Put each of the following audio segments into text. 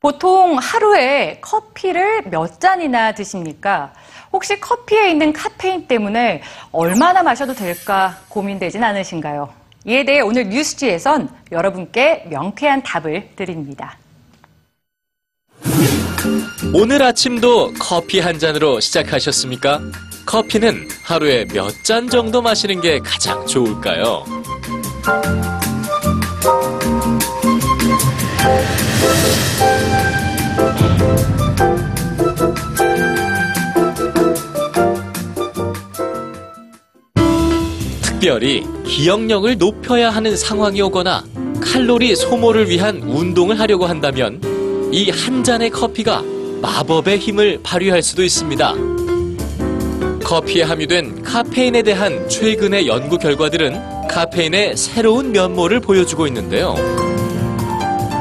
보통 하루에 커피를 몇 잔이나 드십니까? 혹시 커피에 있는 카페인 때문에 얼마나 마셔도 될까 고민되진 않으신가요? 이에 대해 오늘 뉴스지에선 여러분께 명쾌한 답을 드립니다. 오늘 아침도 커피 한 잔으로 시작하셨습니까? 커피는 하루에 몇 잔 정도 마시는 게 가장 좋을까요? 특별히 기억력을 높여야 하는 상황이 오거나 칼로리 소모를 위한 운동을 하려고 한다면 이 한 잔의 커피가 마법의 힘을 발휘할 수도 있습니다. 커피에 함유된 카페인에 대한 최근의 연구 결과들은 카페인의 새로운 면모를 보여주고 있는데요.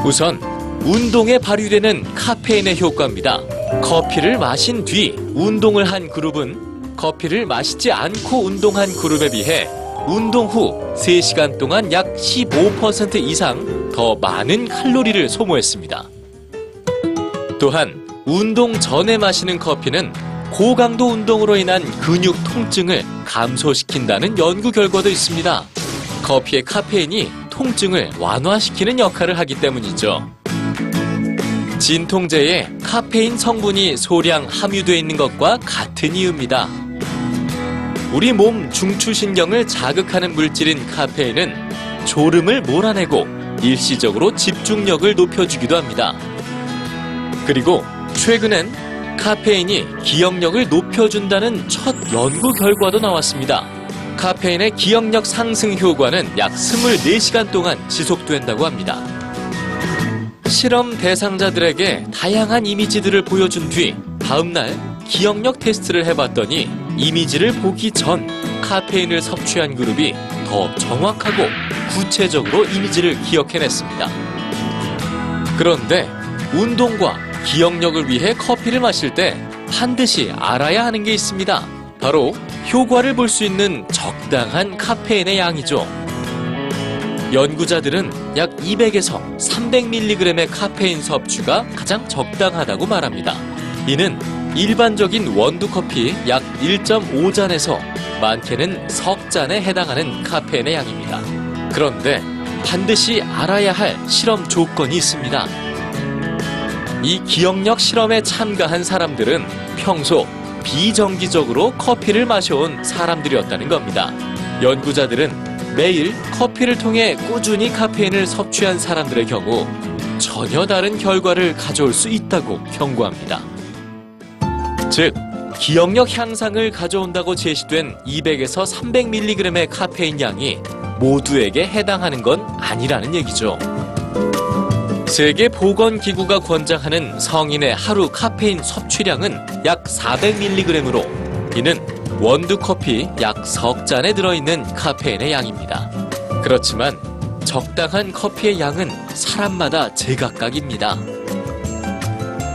우선 운동에 발휘되는 카페인의 효과입니다. 커피를 마신 뒤 운동을 한 그룹은 커피를 마시지 않고 운동한 그룹에 비해 운동 후 3시간 동안 약 15% 이상 더 많은 칼로리를 소모했습니다. 또한 운동 전에 마시는 커피는 고강도 운동으로 인한 근육 통증을 감소시킨다는 연구 결과도 있습니다. 커피의 카페인이 통증을 완화시키는 역할을 하기 때문이죠. 진통제에 카페인 성분이 소량 함유되어 있는 것과 같은 이유입니다. 우리 몸 중추신경을 자극하는 물질인 카페인은 졸음을 몰아내고 일시적으로 집중력을 높여주기도 합니다. 그리고 최근엔 카페인이 기억력을 높여준다는 첫 연구 결과도 나왔습니다. 카페인의 기억력 상승 효과는 약 24시간 동안 지속된다고 합니다. 실험 대상자들에게 다양한 이미지들을 보여준 뒤 다음날 기억력 테스트를 해봤더니 이미지를 보기 전 카페인을 섭취한 그룹이 더 정확하고 구체적으로 이미지를 기억해냈습니다. 그런데 운동과 기억력을 위해 커피를 마실 때 반드시 알아야 하는 게 있습니다. 바로 효과를 볼 수 있는 적당한 카페인의 양이죠. 연구자들은 약 200에서 300mg의 카페인 섭취가 가장 적당하다고 말합니다. 이는 일반적인 원두 커피 약 1.5잔에서 많게는 석 잔에 해당하는 카페인의 양입니다. 그런데 반드시 알아야 할 실험 조건이 있습니다. 이 기억력 실험에 참가한 사람들은 평소 비정기적으로 커피를 마셔온 사람들이었다는 겁니다. 연구자들은 매일 커피를 통해 꾸준히 카페인을 섭취한 사람들의 경우 전혀 다른 결과를 가져올 수 있다고 경고합니다. 즉, 기억력 향상을 가져온다고 제시된 200에서 300mg의 카페인 양이 모두에게 해당하는 건 아니라는 얘기죠. 세계보건기구가 권장하는 성인의 하루 카페인 섭취량은 약 400mg으로 이는 원두 커피 약 석 잔에 들어있는 카페인의 양입니다. 그렇지만 적당한 커피의 양은 사람마다 제각각입니다.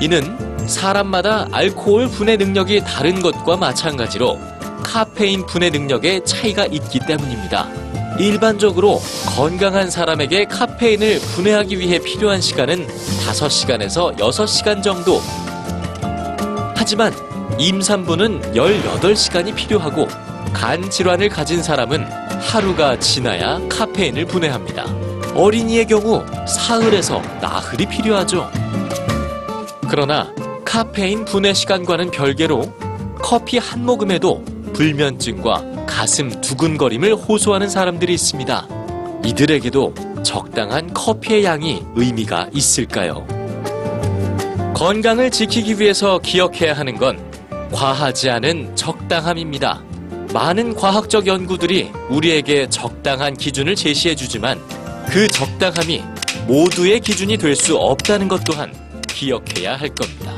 이는 사람마다 알코올 분해 능력이 다른 것과 마찬가지로 카페인 분해 능력에 차이가 있기 때문입니다. 일반적으로 건강한 사람에게 카페인을 분해하기 위해 필요한 시간은 5시간에서 6시간 정도. 하지만 임산부는 18시간이 필요하고 간 질환을 가진 사람은 하루가 지나야 카페인을 분해합니다. 어린이의 경우 사흘에서 나흘이 필요하죠. 그러나 카페인 분해 시간과는 별개로 커피 한 모금에도 불면증과 가슴 두근거림을 호소하는 사람들이 있습니다. 이들에게도 적당한 커피의 양이 의미가 있을까요? 건강을 지키기 위해서 기억해야 하는 건 과하지 않은 적당함입니다. 많은 과학적 연구들이 우리에게 적당한 기준을 제시해 주지만 그 적당함이 모두의 기준이 될 수 없다는 것 또한 기억해야 할 겁니다.